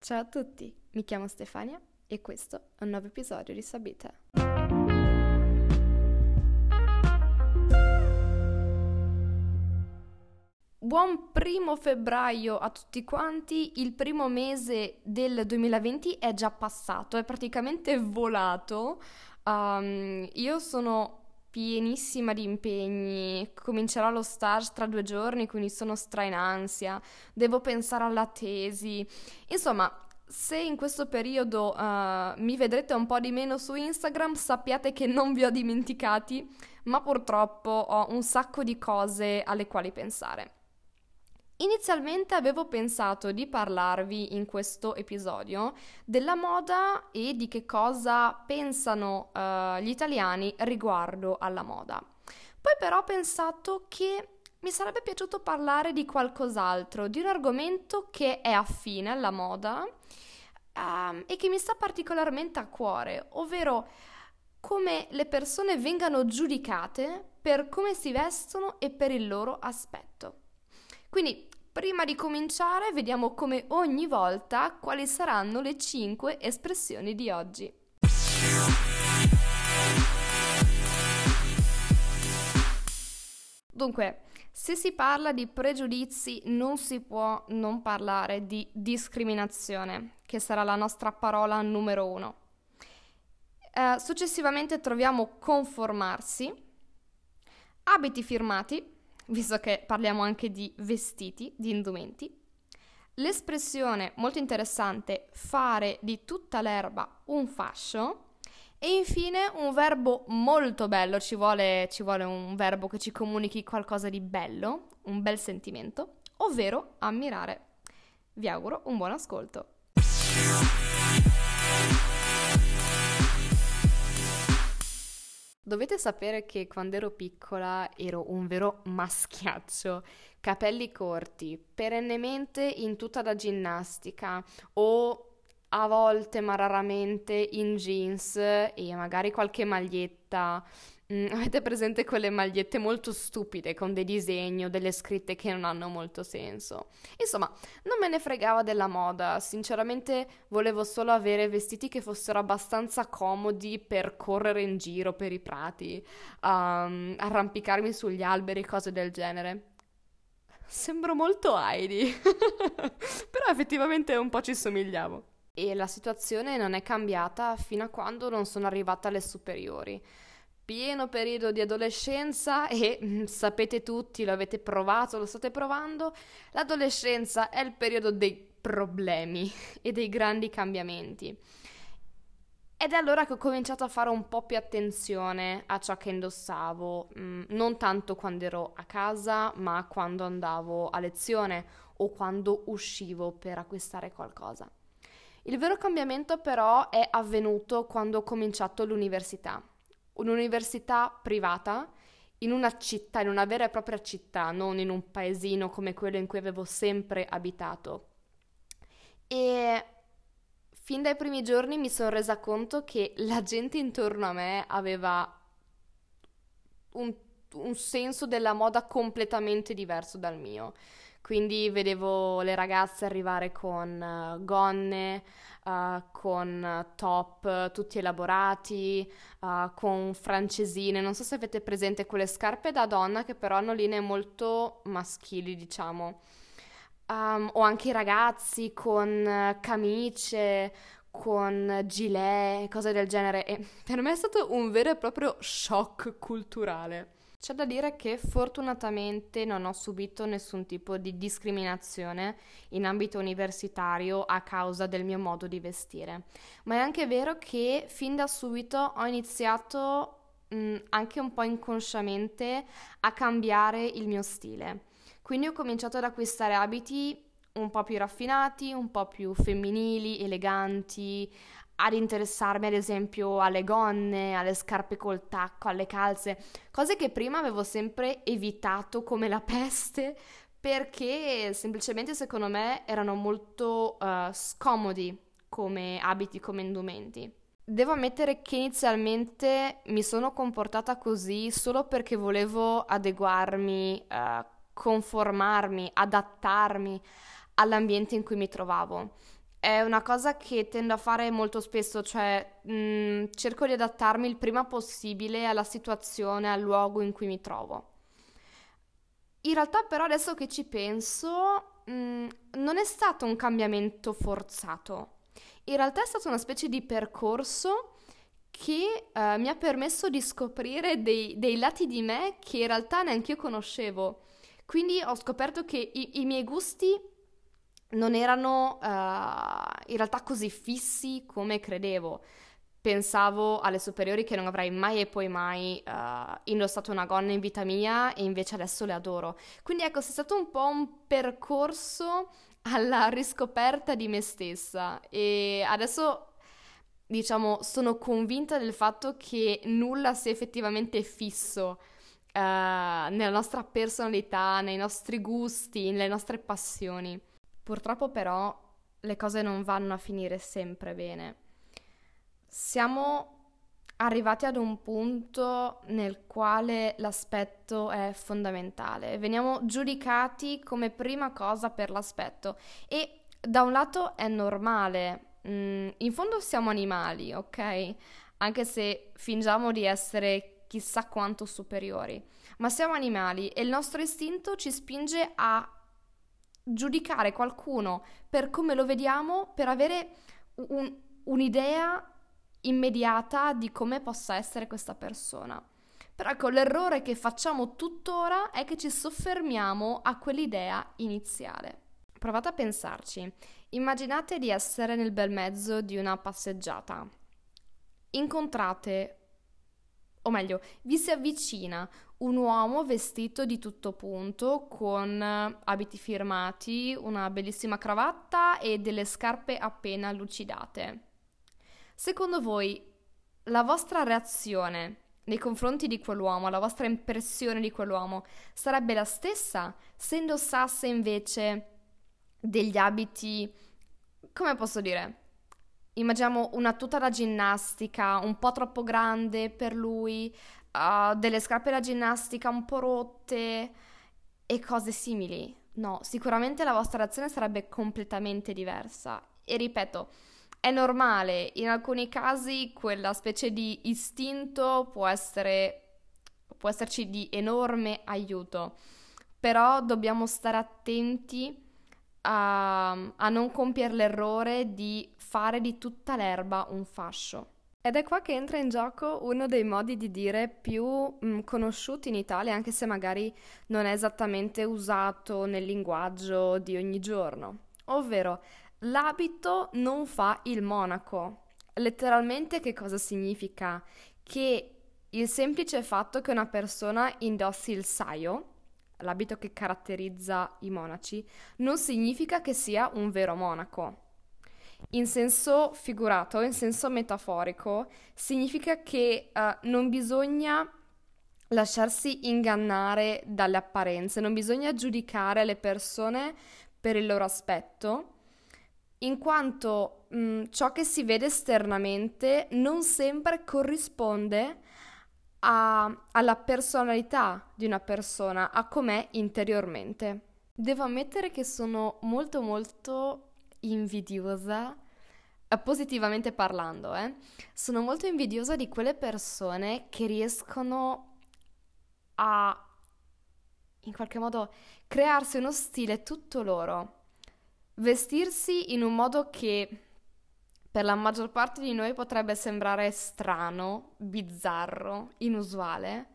Ciao a tutti, mi chiamo Stefania e questo è un nuovo episodio di Sabita. Buon primo febbraio a tutti quanti, il primo mese del 2020 è già passato, è praticamente volato. Um, io sono pienissima di impegni, comincerò lo stage tra due giorni, quindi sono stra in ansia, devo pensare alla tesi. Insomma, se in questo periodo uh, mi vedrete un po' di meno su Instagram, sappiate che non vi ho dimenticati, ma purtroppo ho un sacco di cose alle quali pensare. Inizialmente avevo pensato di parlarvi in questo episodio della moda e di che cosa pensano uh, gli italiani riguardo alla moda. Poi però ho pensato che mi sarebbe piaciuto parlare di qualcos'altro, di un argomento che è affine alla moda um, e che mi sta particolarmente a cuore, ovvero come le persone vengano giudicate per come si vestono e per il loro aspetto. Quindi, prima di cominciare, vediamo come ogni volta quali saranno le 5 espressioni di oggi. Dunque, se si parla di pregiudizi non si può non parlare di discriminazione, che sarà la nostra parola numero uno. Eh, successivamente troviamo conformarsi, abiti firmati, visto che parliamo anche di vestiti, di indumenti. L'espressione molto interessante fare di tutta l'erba un fascio. E infine un verbo molto bello, ci vuole, ci vuole un verbo che ci comunichi qualcosa di bello, un bel sentimento, ovvero ammirare. Vi auguro un buon ascolto. Dovete sapere che quando ero piccola ero un vero maschiaccio, capelli corti, perennemente in tutta la ginnastica o a volte ma raramente in jeans e magari qualche maglietta. Mm, avete presente quelle magliette molto stupide con dei disegni o delle scritte che non hanno molto senso? Insomma, non me ne fregava della moda, sinceramente volevo solo avere vestiti che fossero abbastanza comodi per correre in giro per i prati, um, arrampicarmi sugli alberi, cose del genere. Sembro molto Heidi, però effettivamente un po' ci somigliavo. E la situazione non è cambiata fino a quando non sono arrivata alle superiori pieno periodo di adolescenza e mm, sapete tutti, lo avete provato, lo state provando, l'adolescenza è il periodo dei problemi e dei grandi cambiamenti. Ed è allora che ho cominciato a fare un po' più attenzione a ciò che indossavo, mm, non tanto quando ero a casa, ma quando andavo a lezione o quando uscivo per acquistare qualcosa. Il vero cambiamento però è avvenuto quando ho cominciato l'università un'università privata in una città, in una vera e propria città, non in un paesino come quello in cui avevo sempre abitato. E fin dai primi giorni mi sono resa conto che la gente intorno a me aveva un, un senso della moda completamente diverso dal mio. Quindi vedevo le ragazze arrivare con uh, gonne, uh, con top tutti elaborati, uh, con francesine. Non so se avete presente quelle scarpe da donna che però hanno linee molto maschili, diciamo. Um, o anche i ragazzi con camicie, con gilet, cose del genere. E per me è stato un vero e proprio shock culturale. C'è da dire che fortunatamente non ho subito nessun tipo di discriminazione in ambito universitario a causa del mio modo di vestire, ma è anche vero che fin da subito ho iniziato mh, anche un po' inconsciamente a cambiare il mio stile. Quindi ho cominciato ad acquistare abiti un po' più raffinati, un po' più femminili, eleganti, ad interessarmi ad esempio alle gonne, alle scarpe col tacco, alle calze, cose che prima avevo sempre evitato come la peste perché semplicemente secondo me erano molto uh, scomodi come abiti, come indumenti. Devo ammettere che inizialmente mi sono comportata così solo perché volevo adeguarmi, uh, conformarmi, adattarmi all'ambiente in cui mi trovavo è una cosa che tendo a fare molto spesso, cioè mh, mm, cerco di adattarmi il prima possibile alla situazione, al luogo in cui mi trovo. In realtà però adesso che ci penso, mh, mm, non è stato un cambiamento forzato. In realtà è stato una specie di percorso che uh, mi ha permesso di scoprire dei, dei, lati di me che in realtà neanche io conoscevo. Quindi ho scoperto che i, i miei gusti non erano uh, in realtà così fissi come credevo. Pensavo alle superiori che non avrei mai e poi mai uh, indossato una gonna in vita mia e invece adesso le adoro. Quindi ecco, è stato un po' un percorso alla riscoperta di me stessa e adesso diciamo, sono convinta del fatto che nulla sia effettivamente fisso uh, nella nostra personalità, nei nostri gusti, nelle nostre passioni. Purtroppo però le cose non vanno a finire sempre bene. Siamo arrivati ad un punto nel quale l'aspetto è fondamentale. Veniamo giudicati come prima cosa per l'aspetto e da un lato è normale Mm, in fondo siamo animali, ok? Anche se fingiamo di essere chissà quanto superiori. Ma siamo animali e il nostro istinto ci spinge a giudicare qualcuno per come lo vediamo, per avere un, un'idea immediata di come possa essere questa persona. Però ecco, l'errore che facciamo tuttora è che ci soffermiamo a quell'idea iniziale. Provate a pensarci. Immaginate di essere nel bel mezzo di una passeggiata. Incontrate, o meglio, vi si avvicina un uomo vestito di tutto punto con abiti firmati, una bellissima cravatta e delle scarpe appena lucidate. Secondo voi, la vostra reazione nei confronti di quell'uomo, la vostra impressione di quell'uomo sarebbe la stessa se indossasse invece degli abiti, come posso dire? Immaginiamo una tuta da ginnastica un po' troppo grande per lui, uh, delle scarpe da ginnastica un po' rotte e cose simili. No, sicuramente la vostra reazione sarebbe completamente diversa. E ripeto, è normale, in alcuni casi quella specie di istinto può essere può esserci di enorme aiuto, però dobbiamo stare attenti a, a non compiere l'errore di fare di tutta l'erba un fascio. Ed è qua che entra in gioco uno dei modi di dire più mh, mm, conosciuti in Italia, anche se magari non è esattamente usato nel linguaggio di ogni giorno, ovvero l'abito non fa il monaco. Letteralmente che cosa significa? Che il semplice fatto che una persona indossi il saio l'abito che caratterizza i monaci, non significa che sia un vero monaco. In senso figurato, in senso metaforico, significa che uh, non bisogna lasciarsi ingannare dalle apparenze, non bisogna giudicare le persone per il loro aspetto, in quanto mh, ciò che si vede esternamente non sempre corrisponde a, alla personalità di una persona, a com'è interiormente. Devo ammettere che sono molto molto invidiosa, eh, positivamente parlando, eh. Sono molto invidiosa di quelle persone che riescono a in qualche modo crearsi uno stile tutto loro, vestirsi in un modo che per la maggior parte di noi potrebbe sembrare strano, bizzarro, inusuale,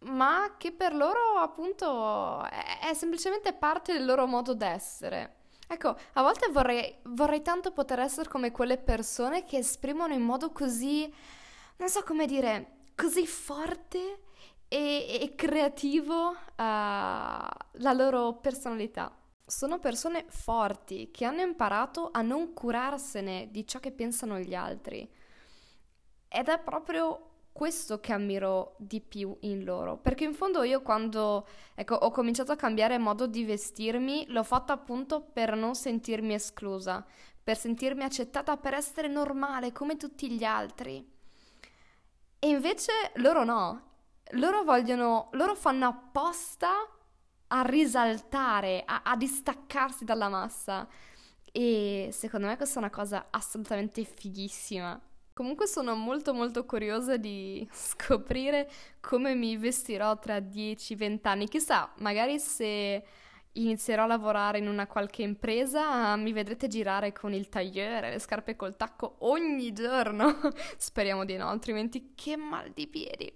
ma che per loro appunto è, è semplicemente parte del loro modo d'essere. Ecco, a volte vorrei, vorrei tanto poter essere come quelle persone che esprimono in modo così, non so come dire, così forte e, e creativo uh, la loro personalità sono persone forti che hanno imparato a non curarsene di ciò che pensano gli altri. Ed è proprio questo che ammiro di più in loro, perché in fondo io quando ecco, ho cominciato a cambiare modo di vestirmi, l'ho fatto appunto per non sentirmi esclusa, per sentirmi accettata, per essere normale come tutti gli altri. E invece loro no, loro vogliono, loro fanno apposta a risaltare, a, a distaccarsi dalla massa. e secondo me questa è una cosa assolutamente fighissima. Comunque sono molto molto curiosa di scoprire come mi vestirò tra 10-20 anni. Chissà, magari se inizierò a lavorare in una qualche impresa mi vedrete girare con il tagliere, le scarpe col tacco ogni giorno. Speriamo di no, altrimenti che mal di piedi.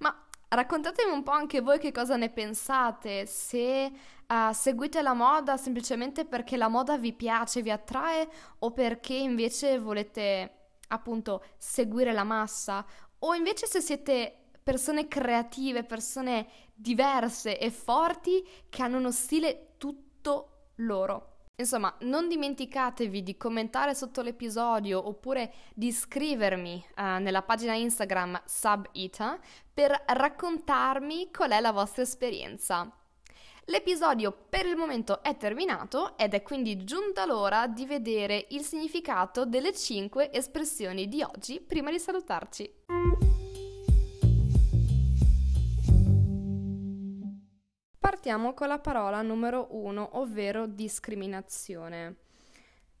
Ma Raccontatemi un po' anche voi che cosa ne pensate, se uh, seguite la moda semplicemente perché la moda vi piace, vi attrae o perché invece volete appunto seguire la massa o invece se siete persone creative, persone diverse e forti che hanno uno stile tutto loro. Insomma, non dimenticatevi di commentare sotto l'episodio oppure di scrivermi uh, nella pagina Instagram SubIta per raccontarmi qual è la vostra esperienza. L'episodio per il momento è terminato ed è quindi giunta l'ora di vedere il significato delle 5 espressioni di oggi prima di salutarci. Partiamo con la parola numero uno, ovvero discriminazione.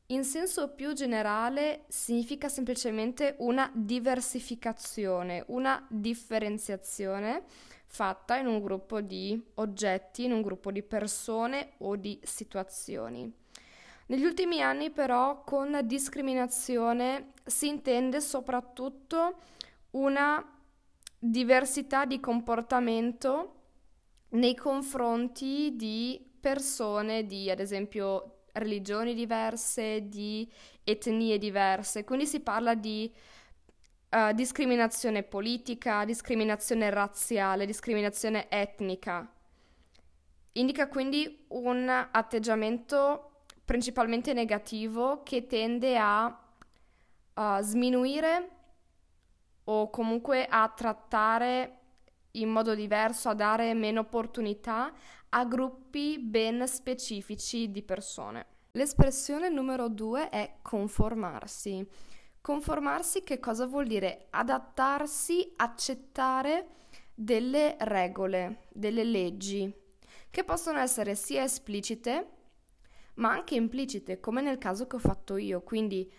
In senso più generale significa semplicemente una diversificazione, una differenziazione fatta in un gruppo di oggetti, in un gruppo di persone o di situazioni. Negli ultimi anni però con discriminazione si intende soprattutto una diversità di comportamento nei confronti di persone di, ad esempio, religioni diverse, di etnie diverse. Quindi si parla di uh, discriminazione politica, discriminazione razziale, discriminazione etnica. Indica quindi un atteggiamento principalmente negativo che tende a uh, sminuire o comunque a trattare in modo diverso, a dare meno opportunità a gruppi ben specifici di persone. L'espressione numero due è conformarsi. Conformarsi che cosa vuol dire? Adattarsi, accettare delle regole, delle leggi, che possono essere sia esplicite, ma anche implicite, come nel caso che ho fatto io. Quindi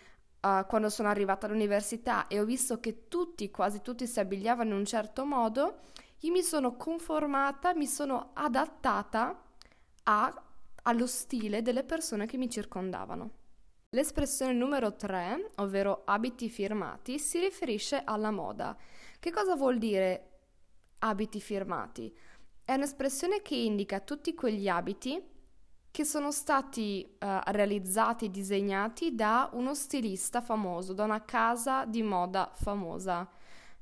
uh, quando sono arrivata all'università e ho visto che tutti, quasi tutti si abbigliavano in un certo modo, io mi sono conformata, mi sono adattata a, allo stile delle persone che mi circondavano. L'espressione numero 3, ovvero abiti firmati, si riferisce alla moda. Che cosa vuol dire abiti firmati? È un'espressione che indica tutti quegli abiti che sono stati uh, realizzati, disegnati da uno stilista famoso, da una casa di moda famosa.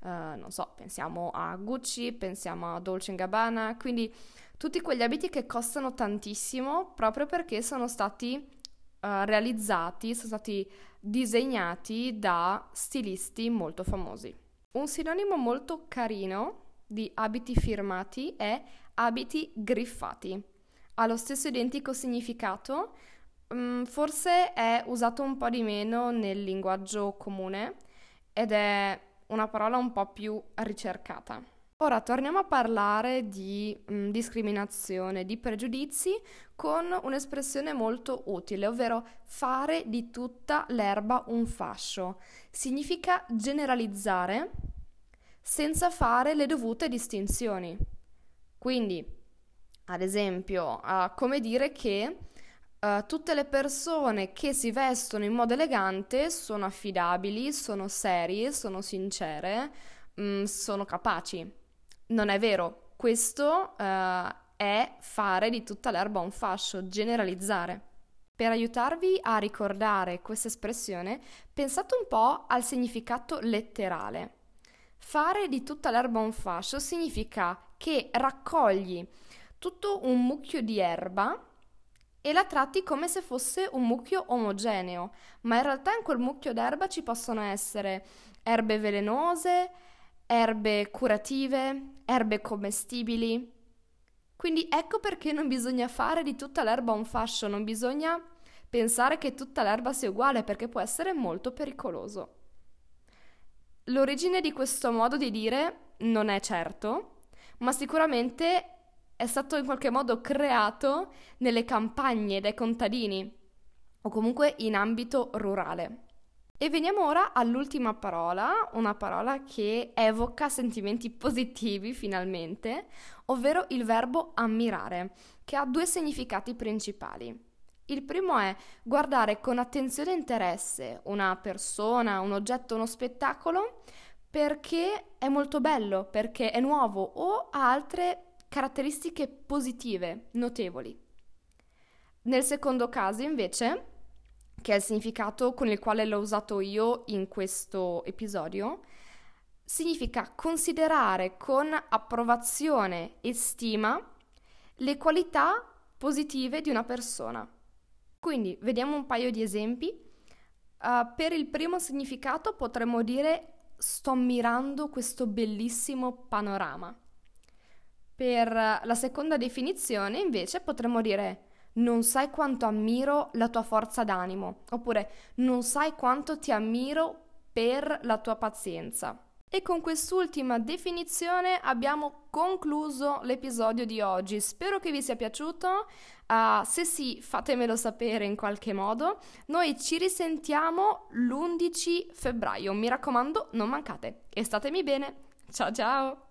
Uh, non so, pensiamo a Gucci, pensiamo a Dolce Gabbana, quindi tutti quegli abiti che costano tantissimo proprio perché sono stati uh, realizzati, sono stati disegnati da stilisti molto famosi. Un sinonimo molto carino di abiti firmati è abiti griffati. Ha lo stesso identico significato, um, forse è usato un po' di meno nel linguaggio comune ed è una parola un po' più ricercata. Ora torniamo a parlare di mh, mm, discriminazione, di pregiudizi con un'espressione molto utile, ovvero fare di tutta l'erba un fascio. Significa generalizzare senza fare le dovute distinzioni. Quindi, ad esempio, uh, come dire che Uh, tutte le persone che si vestono in modo elegante sono affidabili, sono serie, sono sincere, mh, mm, sono capaci. Non è vero, questo uh, è fare di tutta l'erba un fascio, generalizzare. Per aiutarvi a ricordare questa espressione, pensate un po' al significato letterale. Fare di tutta l'erba un fascio significa che raccogli tutto un mucchio di erba e la tratti come se fosse un mucchio omogeneo, ma in realtà in quel mucchio d'erba ci possono essere erbe velenose, erbe curative, erbe commestibili. Quindi ecco perché non bisogna fare di tutta l'erba un fascio, non bisogna pensare che tutta l'erba sia uguale perché può essere molto pericoloso. L'origine di questo modo di dire non è certo, ma sicuramente è stato in qualche modo creato nelle campagne dai contadini. o comunque in ambito rurale. E veniamo ora all'ultima parola, una parola che evoca sentimenti positivi finalmente, ovvero il verbo ammirare, che ha due significati principali. Il primo è guardare con attenzione e interesse una persona, un oggetto, uno spettacolo perché è molto bello, perché è nuovo o ha altre caratteristiche positive, notevoli. Nel secondo caso, invece, che è il significato con il quale l'ho usato io in questo episodio, significa considerare con approvazione e stima le qualità positive di una persona. Quindi vediamo un paio di esempi. Uh, per il primo significato potremmo dire sto ammirando questo bellissimo panorama. Per la seconda definizione invece potremmo dire non sai quanto ammiro la tua forza d'animo, oppure non sai quanto ti ammiro per la tua pazienza. E con quest'ultima definizione abbiamo concluso l'episodio di oggi. Spero che vi sia piaciuto. Uh, se sì, fatemelo sapere in qualche modo. Noi ci risentiamo l'11 febbraio. Mi raccomando, non mancate e statemi bene. Ciao ciao!